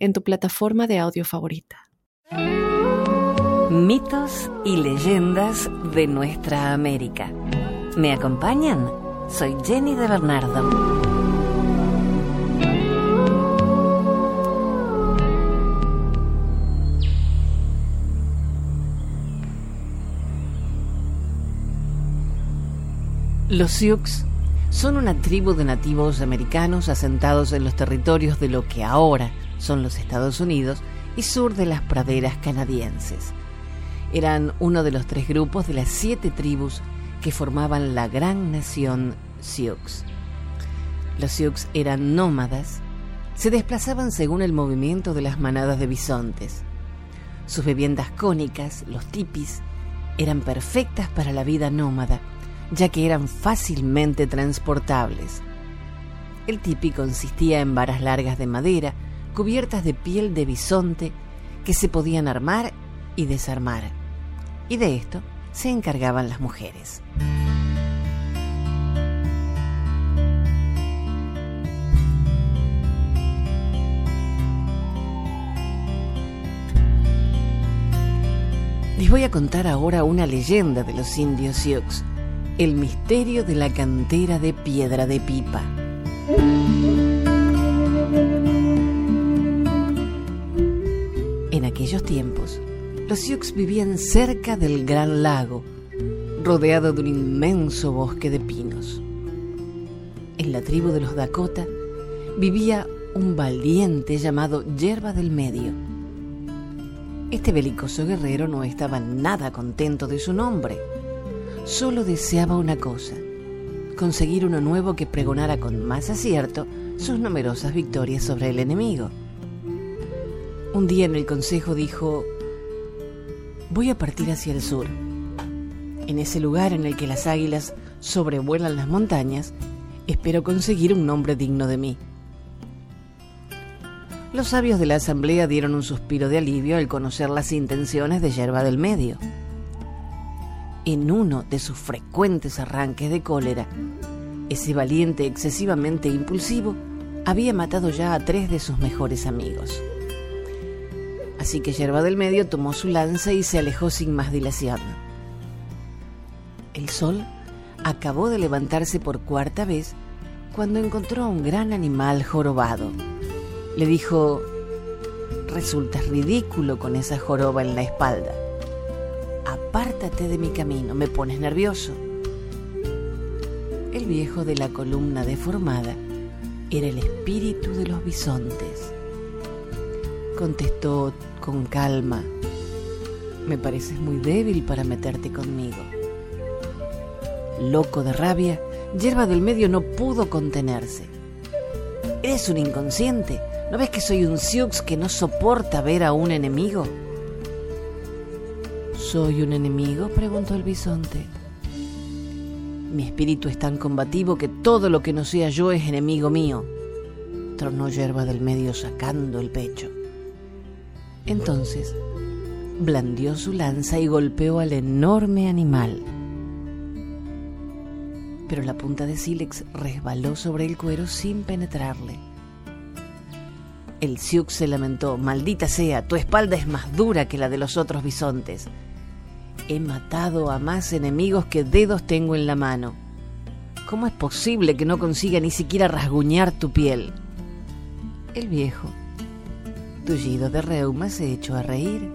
en tu plataforma de audio favorita. Mitos y leyendas de nuestra América. ¿Me acompañan? Soy Jenny de Bernardo. Los Sioux son una tribu de nativos americanos asentados en los territorios de lo que ahora son los Estados Unidos y sur de las praderas canadienses. Eran uno de los tres grupos de las siete tribus que formaban la gran nación Sioux. Los Sioux eran nómadas, se desplazaban según el movimiento de las manadas de bisontes. Sus viviendas cónicas, los tipis, eran perfectas para la vida nómada ya que eran fácilmente transportables. El tipi consistía en varas largas de madera cubiertas de piel de bisonte que se podían armar y desarmar. Y de esto se encargaban las mujeres. Les voy a contar ahora una leyenda de los indios Sioux el misterio de la cantera de piedra de pipa. Los Sioux vivían cerca del gran lago, rodeado de un inmenso bosque de pinos. En la tribu de los Dakota vivía un valiente llamado Yerba del Medio. Este belicoso guerrero no estaba nada contento de su nombre solo deseaba una cosa, conseguir uno nuevo que pregonara con más acierto sus numerosas victorias sobre el enemigo. Un día en el consejo dijo, voy a partir hacia el sur. En ese lugar en el que las águilas sobrevuelan las montañas, espero conseguir un nombre digno de mí. Los sabios de la asamblea dieron un suspiro de alivio al conocer las intenciones de Yerba del Medio en uno de sus frecuentes arranques de cólera. Ese valiente excesivamente impulsivo había matado ya a tres de sus mejores amigos. Así que Yerba del Medio tomó su lanza y se alejó sin más dilación. El sol acabó de levantarse por cuarta vez cuando encontró a un gran animal jorobado. Le dijo, resultas ridículo con esa joroba en la espalda apártate de mi camino, me pones nervioso. El viejo de la columna deformada era el espíritu de los bisontes. Contestó con calma, me pareces muy débil para meterte conmigo. Loco de rabia, Yerba del Medio no pudo contenerse. Eres un inconsciente. ¿No ves que soy un Sioux que no soporta ver a un enemigo? ¿Soy un enemigo? preguntó el bisonte. Mi espíritu es tan combativo que todo lo que no sea yo es enemigo mío, tronó Yerba del Medio sacando el pecho. Entonces blandió su lanza y golpeó al enorme animal. Pero la punta de sílex resbaló sobre el cuero sin penetrarle. El Sioux se lamentó, maldita sea, tu espalda es más dura que la de los otros bisontes he matado a más enemigos que dedos tengo en la mano. ¿Cómo es posible que no consiga ni siquiera rasguñar tu piel? El viejo, tullido de reuma, se echó a reír.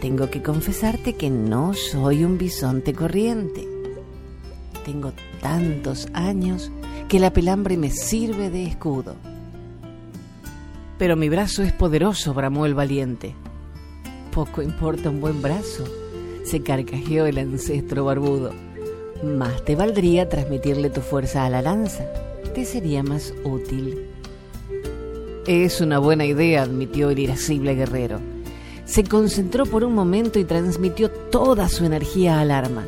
Tengo que confesarte que no soy un bisonte corriente. Tengo tantos años que la pelambre me sirve de escudo. Pero mi brazo es poderoso, bramó el valiente poco importa un buen brazo, se carcajeó el ancestro barbudo. Más te valdría transmitirle tu fuerza a la lanza, te sería más útil. Es una buena idea, admitió el irascible guerrero. Se concentró por un momento y transmitió toda su energía al arma.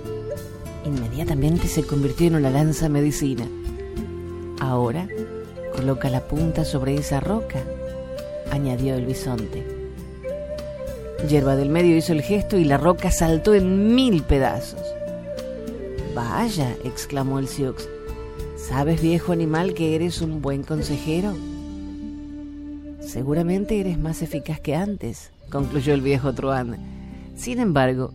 Inmediatamente se convirtió en una lanza medicina. Ahora coloca la punta sobre esa roca, añadió el bisonte. Yerba del medio hizo el gesto y la roca saltó en mil pedazos. Vaya, exclamó el Sioux. ¿Sabes, viejo animal, que eres un buen consejero? Seguramente eres más eficaz que antes, concluyó el viejo Truán. Sin embargo,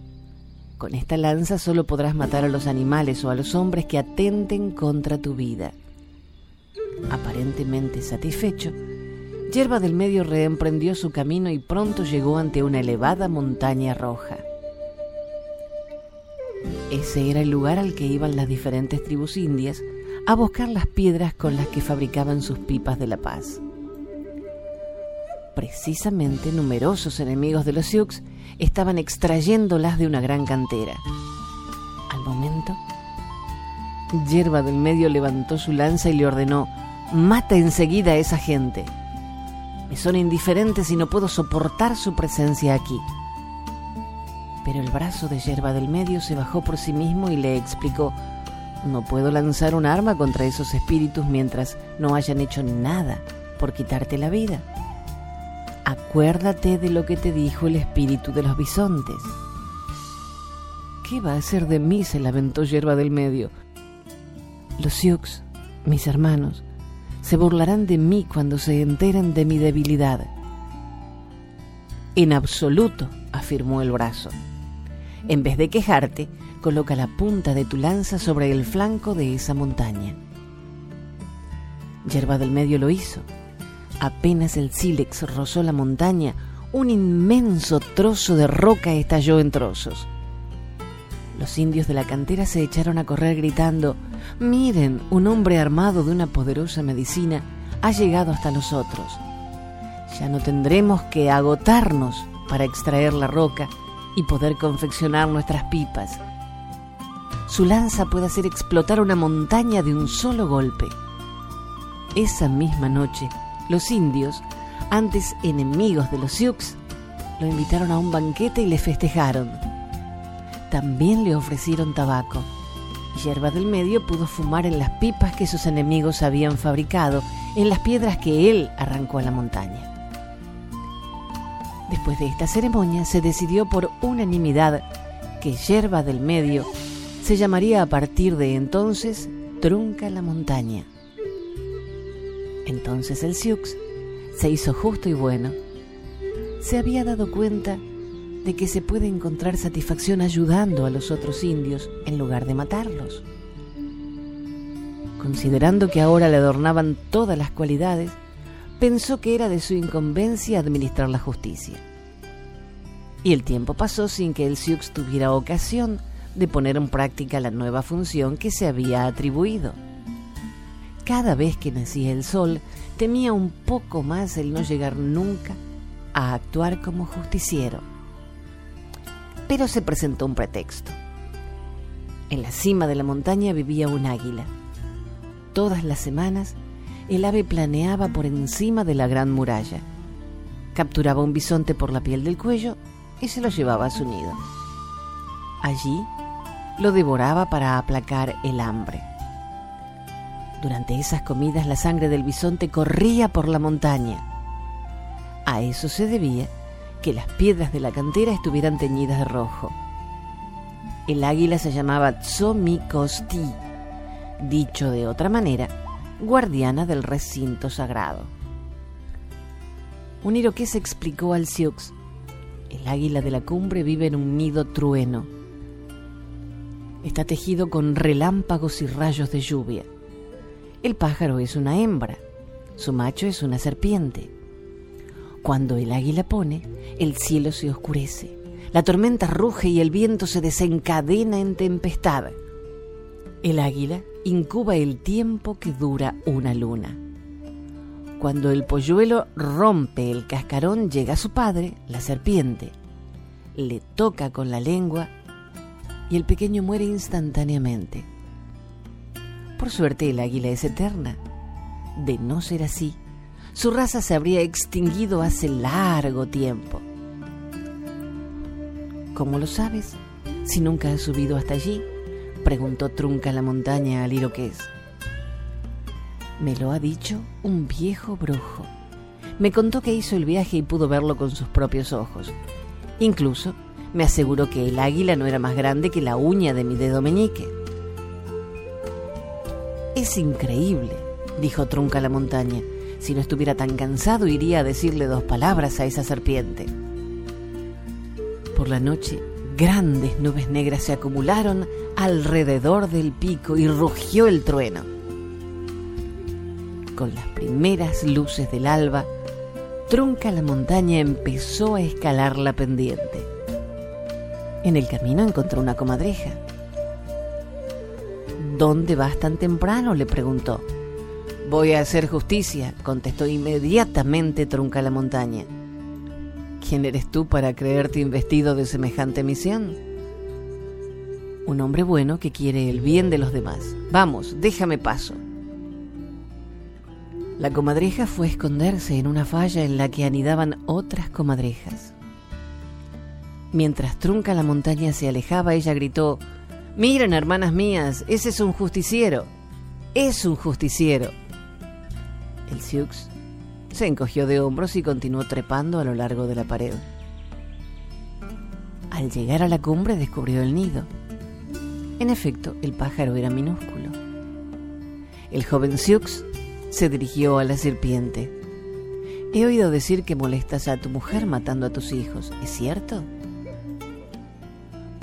con esta lanza solo podrás matar a los animales o a los hombres que atenten contra tu vida. Aparentemente satisfecho, Yerba del Medio reemprendió su camino y pronto llegó ante una elevada montaña roja. Ese era el lugar al que iban las diferentes tribus indias a buscar las piedras con las que fabricaban sus pipas de la paz. Precisamente numerosos enemigos de los Sioux estaban extrayéndolas de una gran cantera. Al momento, Yerba del Medio levantó su lanza y le ordenó, mata enseguida a esa gente. Me son indiferentes y no puedo soportar su presencia aquí. Pero el brazo de Yerba del Medio se bajó por sí mismo y le explicó, no puedo lanzar un arma contra esos espíritus mientras no hayan hecho nada por quitarte la vida. Acuérdate de lo que te dijo el espíritu de los bisontes. ¿Qué va a hacer de mí? se lamentó Yerba del Medio. Los Sioux, mis hermanos, se burlarán de mí cuando se enteren de mi debilidad. En absoluto, afirmó el brazo. En vez de quejarte, coloca la punta de tu lanza sobre el flanco de esa montaña. Yerba del Medio lo hizo. Apenas el sílex rozó la montaña, un inmenso trozo de roca estalló en trozos. Los indios de la cantera se echaron a correr gritando, Miren, un hombre armado de una poderosa medicina ha llegado hasta nosotros. Ya no tendremos que agotarnos para extraer la roca y poder confeccionar nuestras pipas. Su lanza puede hacer explotar una montaña de un solo golpe. Esa misma noche, los indios, antes enemigos de los Sioux, lo invitaron a un banquete y le festejaron. También le ofrecieron tabaco. Yerba del Medio pudo fumar en las pipas que sus enemigos habían fabricado en las piedras que él arrancó a la montaña. Después de esta ceremonia se decidió por unanimidad que Yerba del Medio se llamaría a partir de entonces Trunca la Montaña. Entonces el Sioux se hizo justo y bueno. Se había dado cuenta de que se puede encontrar satisfacción ayudando a los otros indios en lugar de matarlos. Considerando que ahora le adornaban todas las cualidades, pensó que era de su incumbencia administrar la justicia. Y el tiempo pasó sin que el Sioux tuviera ocasión de poner en práctica la nueva función que se había atribuido. Cada vez que nacía el sol, temía un poco más el no llegar nunca a actuar como justiciero. Pero se presentó un pretexto. En la cima de la montaña vivía un águila. Todas las semanas el ave planeaba por encima de la gran muralla. Capturaba un bisonte por la piel del cuello y se lo llevaba a su nido. Allí lo devoraba para aplacar el hambre. Durante esas comidas la sangre del bisonte corría por la montaña. A eso se debía que las piedras de la cantera estuvieran teñidas de rojo. El águila se llamaba Tzomikosti, dicho de otra manera, guardiana del recinto sagrado. Un se explicó al Sioux, el águila de la cumbre vive en un nido trueno. Está tejido con relámpagos y rayos de lluvia. El pájaro es una hembra, su macho es una serpiente. Cuando el águila pone, el cielo se oscurece, la tormenta ruge y el viento se desencadena en tempestad. El águila incuba el tiempo que dura una luna. Cuando el polluelo rompe el cascarón, llega su padre, la serpiente, le toca con la lengua y el pequeño muere instantáneamente. Por suerte el águila es eterna. De no ser así, su raza se habría extinguido hace largo tiempo. ¿Cómo lo sabes? Si nunca has subido hasta allí, preguntó Trunca la montaña al iroqués. Me lo ha dicho un viejo brujo. Me contó que hizo el viaje y pudo verlo con sus propios ojos. Incluso me aseguró que el águila no era más grande que la uña de mi dedo meñique. Es increíble, dijo Trunca la montaña. Si no estuviera tan cansado iría a decirle dos palabras a esa serpiente. Por la noche, grandes nubes negras se acumularon alrededor del pico y rugió el trueno. Con las primeras luces del alba, Trunca la montaña empezó a escalar la pendiente. En el camino encontró una comadreja. ¿Dónde vas tan temprano? le preguntó. Voy a hacer justicia, contestó inmediatamente Trunca la montaña. ¿Quién eres tú para creerte investido de semejante misión? Un hombre bueno que quiere el bien de los demás. Vamos, déjame paso. La comadreja fue a esconderse en una falla en la que anidaban otras comadrejas. Mientras Trunca la montaña se alejaba, ella gritó, Miren, hermanas mías, ese es un justiciero. Es un justiciero. El Sioux se encogió de hombros y continuó trepando a lo largo de la pared. Al llegar a la cumbre descubrió el nido. En efecto, el pájaro era minúsculo. El joven Sioux se dirigió a la serpiente. He oído decir que molestas a tu mujer matando a tus hijos, ¿es cierto?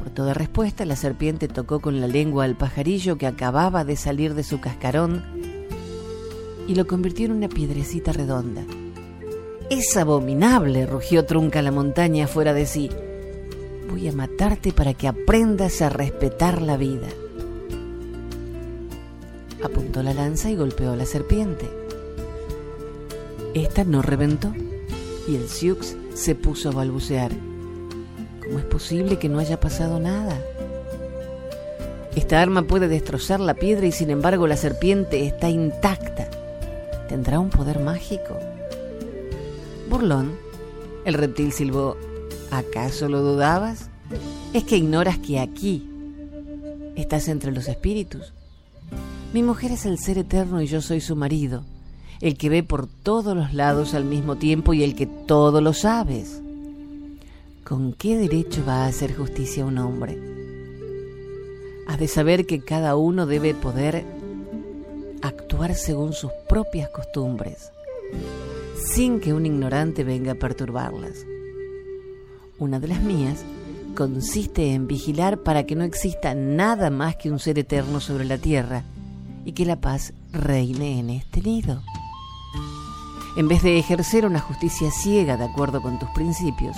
Por toda respuesta, la serpiente tocó con la lengua al pajarillo que acababa de salir de su cascarón y lo convirtió en una piedrecita redonda. Es abominable, rugió Trunca la montaña fuera de sí. Voy a matarte para que aprendas a respetar la vida. Apuntó la lanza y golpeó a la serpiente. Esta no reventó y el Sioux se puso a balbucear. ¿Cómo es posible que no haya pasado nada? Esta arma puede destrozar la piedra y sin embargo la serpiente está intacta tendrá un poder mágico. Burlón, el reptil silbó, ¿acaso lo dudabas? Es que ignoras que aquí estás entre los espíritus. Mi mujer es el ser eterno y yo soy su marido, el que ve por todos los lados al mismo tiempo y el que todo lo sabes. ¿Con qué derecho va a hacer justicia un hombre? Has de saber que cada uno debe poder actuar según sus propias costumbres, sin que un ignorante venga a perturbarlas. Una de las mías consiste en vigilar para que no exista nada más que un ser eterno sobre la tierra y que la paz reine en este nido. En vez de ejercer una justicia ciega de acuerdo con tus principios,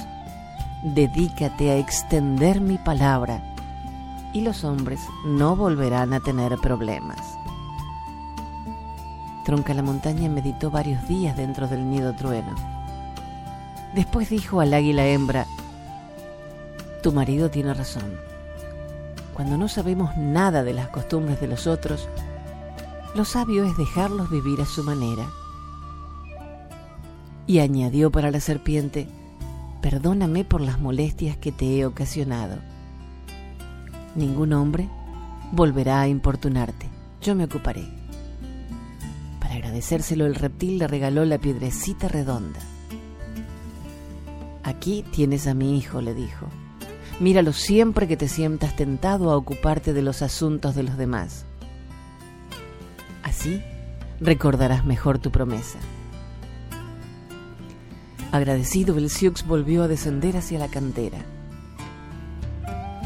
dedícate a extender mi palabra y los hombres no volverán a tener problemas. Tronca la montaña meditó varios días dentro del nido trueno. Después dijo al águila hembra, Tu marido tiene razón. Cuando no sabemos nada de las costumbres de los otros, lo sabio es dejarlos vivir a su manera. Y añadió para la serpiente, Perdóname por las molestias que te he ocasionado. Ningún hombre volverá a importunarte. Yo me ocuparé agradecérselo, el reptil le regaló la piedrecita redonda. Aquí tienes a mi hijo, le dijo. Míralo siempre que te sientas tentado a ocuparte de los asuntos de los demás. Así recordarás mejor tu promesa. Agradecido, el Sioux volvió a descender hacia la cantera.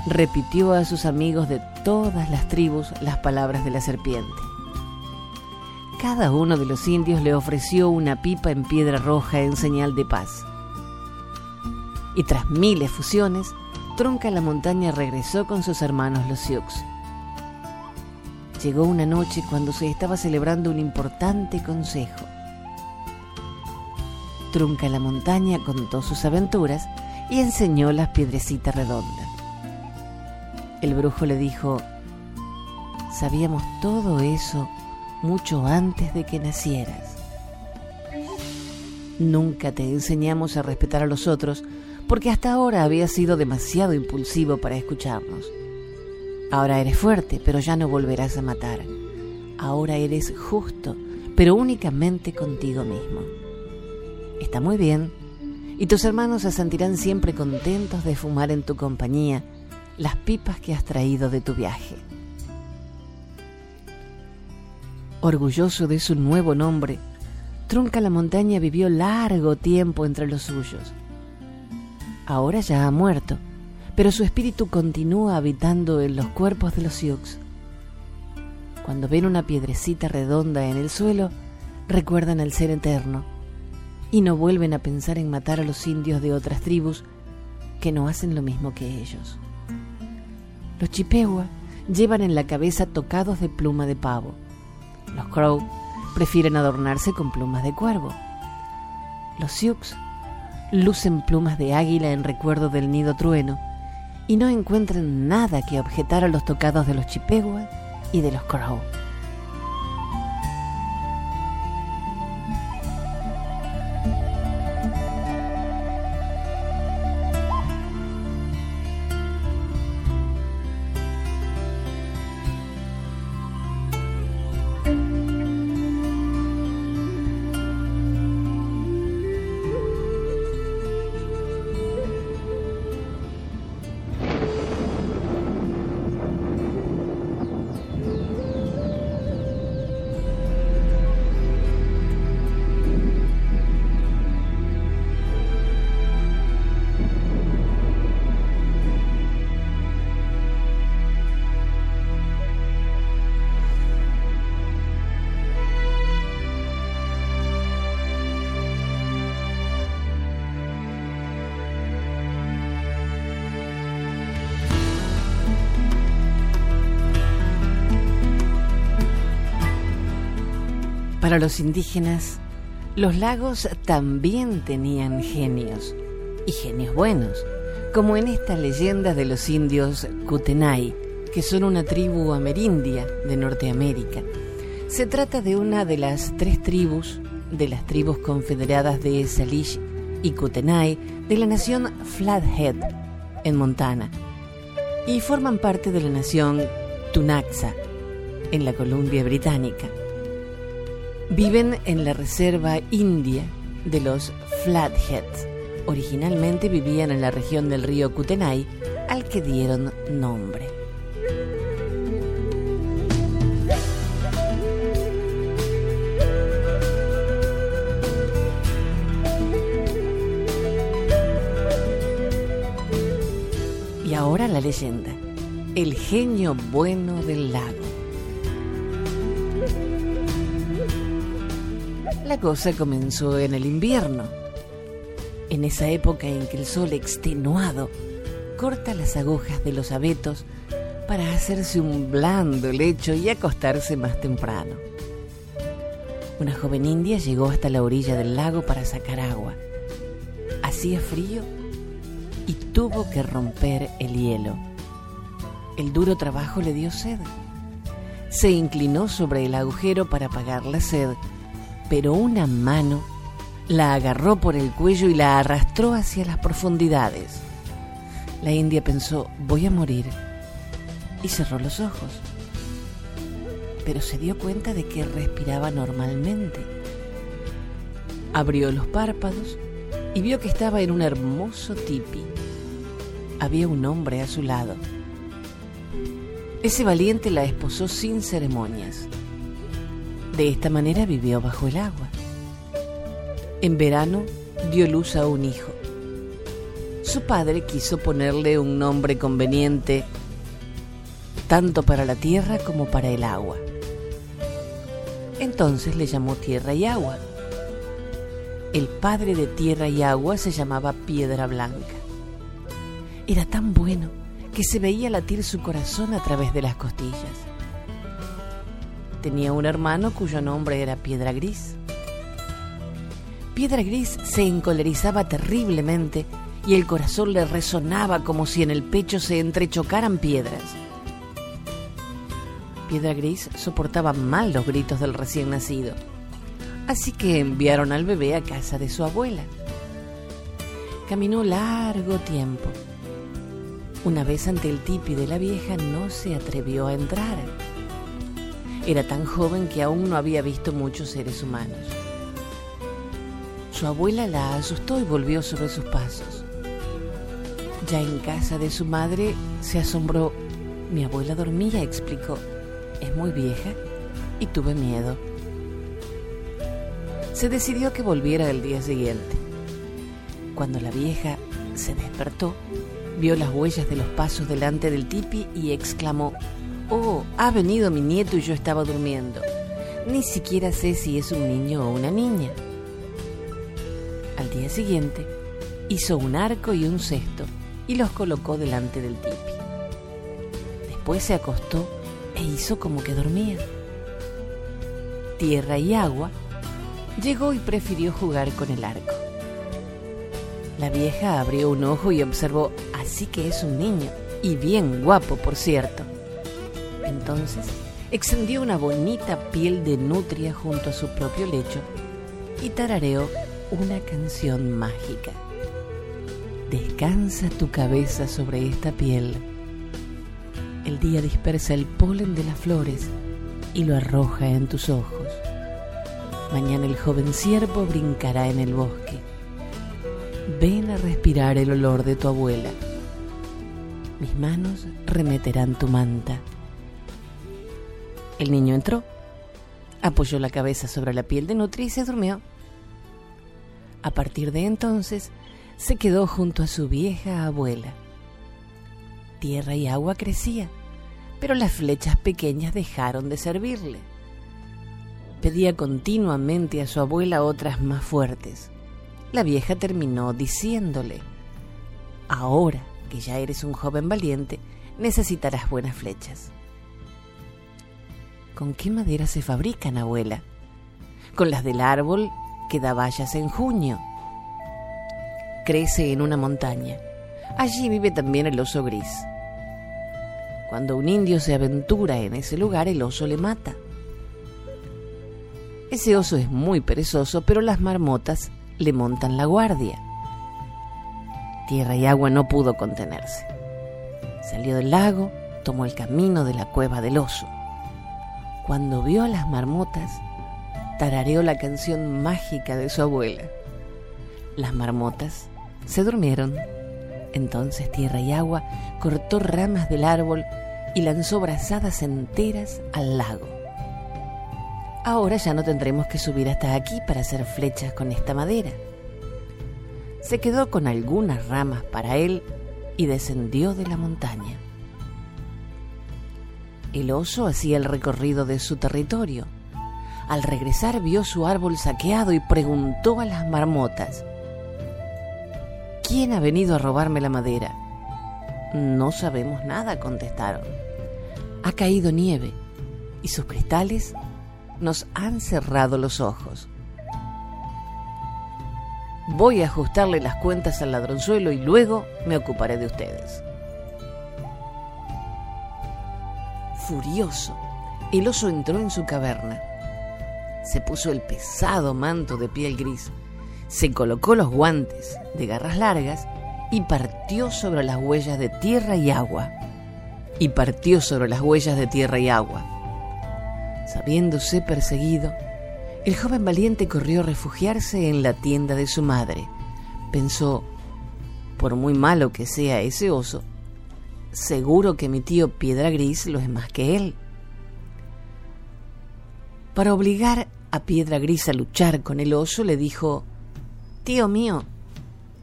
Repitió a sus amigos de todas las tribus las palabras de la serpiente. Cada uno de los indios le ofreció una pipa en piedra roja en señal de paz. Y tras mil efusiones, Tronca la montaña regresó con sus hermanos los Sioux. Llegó una noche cuando se estaba celebrando un importante consejo. Trunca la montaña contó sus aventuras y enseñó las piedrecitas redondas. El brujo le dijo, sabíamos todo eso mucho antes de que nacieras. Nunca te enseñamos a respetar a los otros porque hasta ahora habías sido demasiado impulsivo para escucharnos. Ahora eres fuerte, pero ya no volverás a matar. Ahora eres justo, pero únicamente contigo mismo. Está muy bien, y tus hermanos se sentirán siempre contentos de fumar en tu compañía las pipas que has traído de tu viaje. Orgulloso de su nuevo nombre, Trunca la montaña vivió largo tiempo entre los suyos. Ahora ya ha muerto, pero su espíritu continúa habitando en los cuerpos de los Sioux. Cuando ven una piedrecita redonda en el suelo, recuerdan al ser eterno y no vuelven a pensar en matar a los indios de otras tribus que no hacen lo mismo que ellos. Los Chippewa llevan en la cabeza tocados de pluma de pavo. Los Crow prefieren adornarse con plumas de cuervo. Los Sioux lucen plumas de águila en recuerdo del nido trueno y no encuentran nada que objetar a los tocados de los Chippewa y de los Crow. Para los indígenas, los lagos también tenían genios, y genios buenos, como en esta leyenda de los indios Kutenai, que son una tribu amerindia de Norteamérica. Se trata de una de las tres tribus de las tribus confederadas de Salish y Kutenai de la nación Flathead, en Montana, y forman parte de la nación Tunaxa, en la Columbia Británica. Viven en la reserva india de los Flatheads. Originalmente vivían en la región del río Kutenai, al que dieron nombre. Y ahora la leyenda, el genio bueno del lago. La cosa comenzó en el invierno, en esa época en que el sol extenuado corta las agujas de los abetos para hacerse un blando lecho y acostarse más temprano. Una joven india llegó hasta la orilla del lago para sacar agua. Hacía frío y tuvo que romper el hielo. El duro trabajo le dio sed. Se inclinó sobre el agujero para apagar la sed pero una mano la agarró por el cuello y la arrastró hacia las profundidades. La india pensó, voy a morir, y cerró los ojos. Pero se dio cuenta de que respiraba normalmente. Abrió los párpados y vio que estaba en un hermoso tipi. Había un hombre a su lado. Ese valiente la esposó sin ceremonias. De esta manera vivió bajo el agua. En verano dio luz a un hijo. Su padre quiso ponerle un nombre conveniente tanto para la tierra como para el agua. Entonces le llamó tierra y agua. El padre de tierra y agua se llamaba Piedra Blanca. Era tan bueno que se veía latir su corazón a través de las costillas tenía un hermano cuyo nombre era Piedra Gris. Piedra Gris se encolerizaba terriblemente y el corazón le resonaba como si en el pecho se entrechocaran piedras. Piedra Gris soportaba mal los gritos del recién nacido. Así que enviaron al bebé a casa de su abuela. Caminó largo tiempo. Una vez ante el tipi de la vieja no se atrevió a entrar. Era tan joven que aún no había visto muchos seres humanos. Su abuela la asustó y volvió sobre sus pasos. Ya en casa de su madre se asombró. Mi abuela dormía, explicó. Es muy vieja y tuve miedo. Se decidió que volviera el día siguiente. Cuando la vieja se despertó, vio las huellas de los pasos delante del tipi y exclamó, Oh, ha venido mi nieto y yo estaba durmiendo. Ni siquiera sé si es un niño o una niña. Al día siguiente, hizo un arco y un cesto y los colocó delante del tipi. Después se acostó e hizo como que dormía. Tierra y agua llegó y prefirió jugar con el arco. La vieja abrió un ojo y observó, así que es un niño, y bien guapo, por cierto. Entonces, extendió una bonita piel de nutria junto a su propio lecho y tarareó una canción mágica. Descansa tu cabeza sobre esta piel. El día dispersa el polen de las flores y lo arroja en tus ojos. Mañana el joven ciervo brincará en el bosque Ven a respirar el olor de tu abuela. Mis manos remeterán tu manta. El niño entró, apoyó la cabeza sobre la piel de Nutri y se durmió. A partir de entonces, se quedó junto a su vieja abuela. Tierra y agua crecía, pero las flechas pequeñas dejaron de servirle. Pedía continuamente a su abuela otras más fuertes la vieja terminó diciéndole, ahora que ya eres un joven valiente, necesitarás buenas flechas. ¿Con qué madera se fabrican, abuela? Con las del árbol que da bayas en junio. Crece en una montaña. Allí vive también el oso gris. Cuando un indio se aventura en ese lugar, el oso le mata. Ese oso es muy perezoso, pero las marmotas le montan la guardia. Tierra y agua no pudo contenerse. Salió del lago, tomó el camino de la cueva del oso. Cuando vio a las marmotas, tarareó la canción mágica de su abuela. Las marmotas se durmieron. Entonces Tierra y Agua cortó ramas del árbol y lanzó brazadas enteras al lago. Ahora ya no tendremos que subir hasta aquí para hacer flechas con esta madera. Se quedó con algunas ramas para él y descendió de la montaña. El oso hacía el recorrido de su territorio. Al regresar vio su árbol saqueado y preguntó a las marmotas, ¿Quién ha venido a robarme la madera? No sabemos nada, contestaron. Ha caído nieve y sus cristales nos han cerrado los ojos. Voy a ajustarle las cuentas al ladronzuelo y luego me ocuparé de ustedes. Furioso, el oso entró en su caverna. Se puso el pesado manto de piel gris, se colocó los guantes de garras largas y partió sobre las huellas de tierra y agua. Y partió sobre las huellas de tierra y agua Sabiéndose perseguido, el joven valiente corrió a refugiarse en la tienda de su madre. Pensó, por muy malo que sea ese oso, seguro que mi tío Piedra Gris lo es más que él. Para obligar a Piedra Gris a luchar con el oso, le dijo, Tío mío,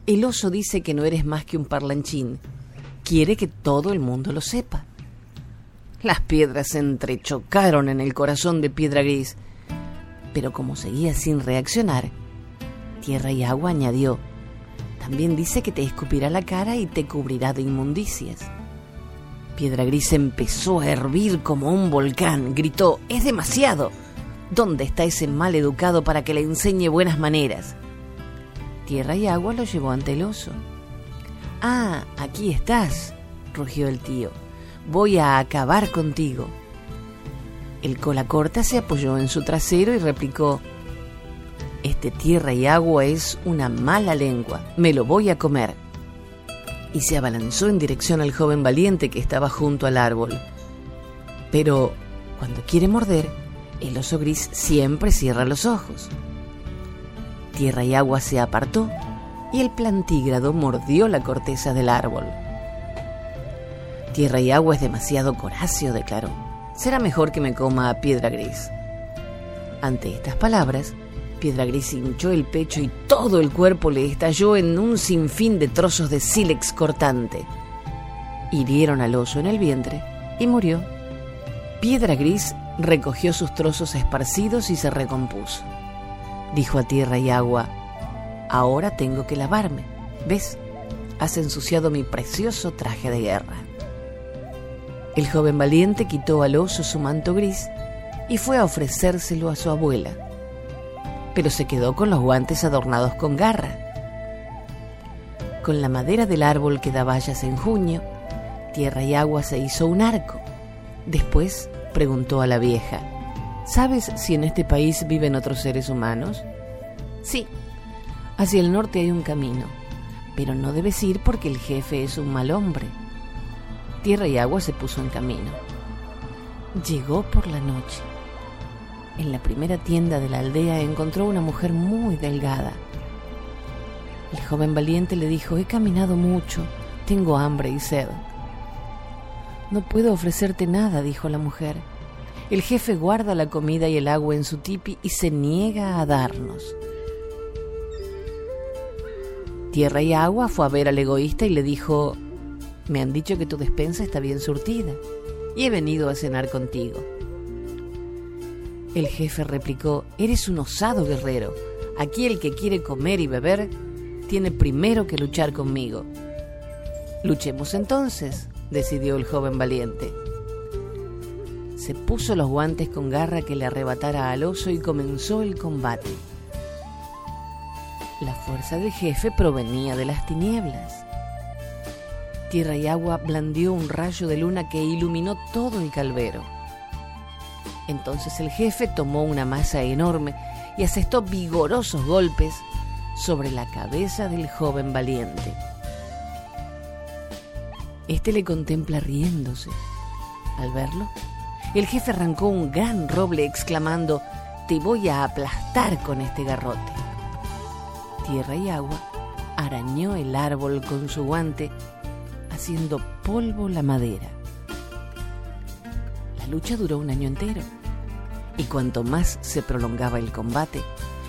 el oso dice que no eres más que un parlanchín. Quiere que todo el mundo lo sepa. Las piedras se entrechocaron en el corazón de Piedra Gris, pero como seguía sin reaccionar, Tierra y Agua añadió, también dice que te escupirá la cara y te cubrirá de inmundicias. Piedra Gris empezó a hervir como un volcán, gritó, es demasiado. ¿Dónde está ese mal educado para que le enseñe buenas maneras? Tierra y Agua lo llevó ante el oso. Ah, aquí estás, rugió el tío voy a acabar contigo. El cola corta se apoyó en su trasero y replicó, Este tierra y agua es una mala lengua, me lo voy a comer. Y se abalanzó en dirección al joven valiente que estaba junto al árbol. Pero cuando quiere morder, el oso gris siempre cierra los ojos. Tierra y agua se apartó y el plantígrado mordió la corteza del árbol. Tierra y agua es demasiado coracio, declaró. Será mejor que me coma a piedra gris. Ante estas palabras, Piedra Gris hinchó el pecho y todo el cuerpo le estalló en un sinfín de trozos de sílex cortante. Hirieron al oso en el vientre y murió. Piedra Gris recogió sus trozos esparcidos y se recompuso. Dijo a tierra y agua, ahora tengo que lavarme. ¿Ves? Has ensuciado mi precioso traje de guerra. El joven valiente quitó al oso su manto gris y fue a ofrecérselo a su abuela, pero se quedó con los guantes adornados con garra. Con la madera del árbol que da bayas en junio, tierra y agua se hizo un arco. Después preguntó a la vieja, ¿sabes si en este país viven otros seres humanos? Sí, hacia el norte hay un camino, pero no debes ir porque el jefe es un mal hombre. Tierra y agua se puso en camino. Llegó por la noche. En la primera tienda de la aldea encontró una mujer muy delgada. El joven valiente le dijo, he caminado mucho, tengo hambre y sed. No puedo ofrecerte nada, dijo la mujer. El jefe guarda la comida y el agua en su tipi y se niega a darnos. Tierra y Agua fue a ver al egoísta y le dijo, me han dicho que tu despensa está bien surtida y he venido a cenar contigo. El jefe replicó, eres un osado guerrero. Aquí el que quiere comer y beber tiene primero que luchar conmigo. Luchemos entonces, decidió el joven valiente. Se puso los guantes con garra que le arrebatara al oso y comenzó el combate. La fuerza del jefe provenía de las tinieblas. Tierra y agua blandió un rayo de luna que iluminó todo el calvero. Entonces el jefe tomó una masa enorme y asestó vigorosos golpes sobre la cabeza del joven valiente. Este le contempla riéndose. Al verlo, el jefe arrancó un gran roble exclamando, Te voy a aplastar con este garrote. Tierra y agua arañó el árbol con su guante, haciendo polvo la madera. La lucha duró un año entero, y cuanto más se prolongaba el combate,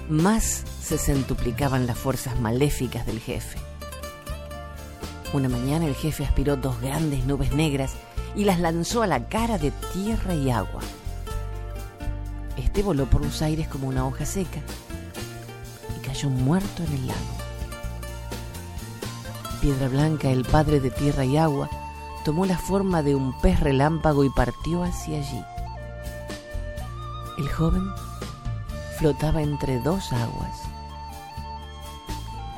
más se centuplicaban las fuerzas maléficas del jefe. Una mañana el jefe aspiró dos grandes nubes negras y las lanzó a la cara de tierra y agua. Este voló por los aires como una hoja seca y cayó muerto en el lago. Piedra Blanca, el padre de tierra y agua, tomó la forma de un pez relámpago y partió hacia allí. El joven flotaba entre dos aguas.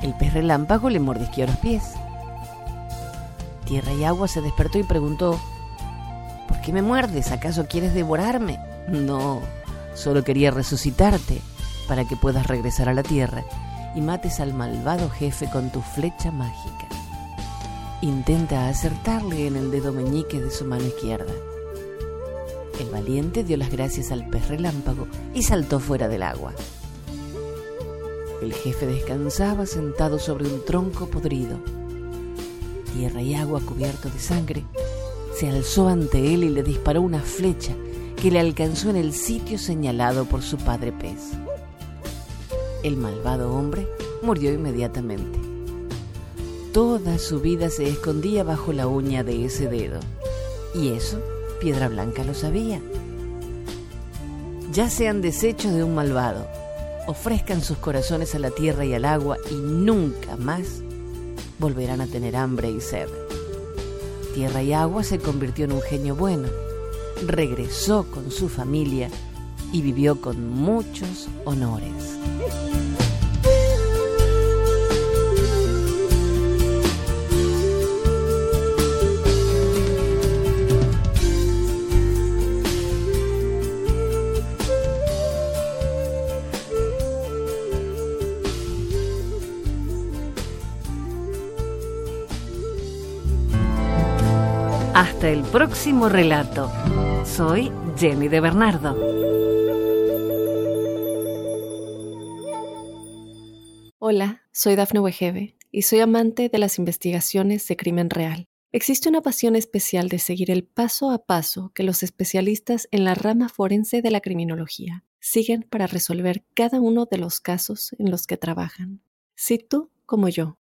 El pez relámpago le mordisqueó los pies. Tierra y Agua se despertó y preguntó, ¿Por qué me muerdes? ¿Acaso quieres devorarme? No, solo quería resucitarte para que puedas regresar a la tierra y mates al malvado jefe con tu flecha mágica. Intenta acertarle en el dedo meñique de su mano izquierda. El valiente dio las gracias al pez relámpago y saltó fuera del agua. El jefe descansaba sentado sobre un tronco podrido tierra y agua cubierto de sangre, se alzó ante él y le disparó una flecha que le alcanzó en el sitio señalado por su padre pez. El malvado hombre murió inmediatamente. Toda su vida se escondía bajo la uña de ese dedo. Y eso Piedra Blanca lo sabía. Ya sean desechos de un malvado, ofrezcan sus corazones a la tierra y al agua y nunca más volverán a tener hambre y sed. Tierra y Agua se convirtió en un genio bueno, regresó con su familia y vivió con muchos honores. Hasta el próximo relato. Soy Jenny de Bernardo. Hola, soy Dafne Wegebe y soy amante de las investigaciones de crimen real. Existe una pasión especial de seguir el paso a paso que los especialistas en la rama forense de la criminología siguen para resolver cada uno de los casos en los que trabajan. Si tú, como yo,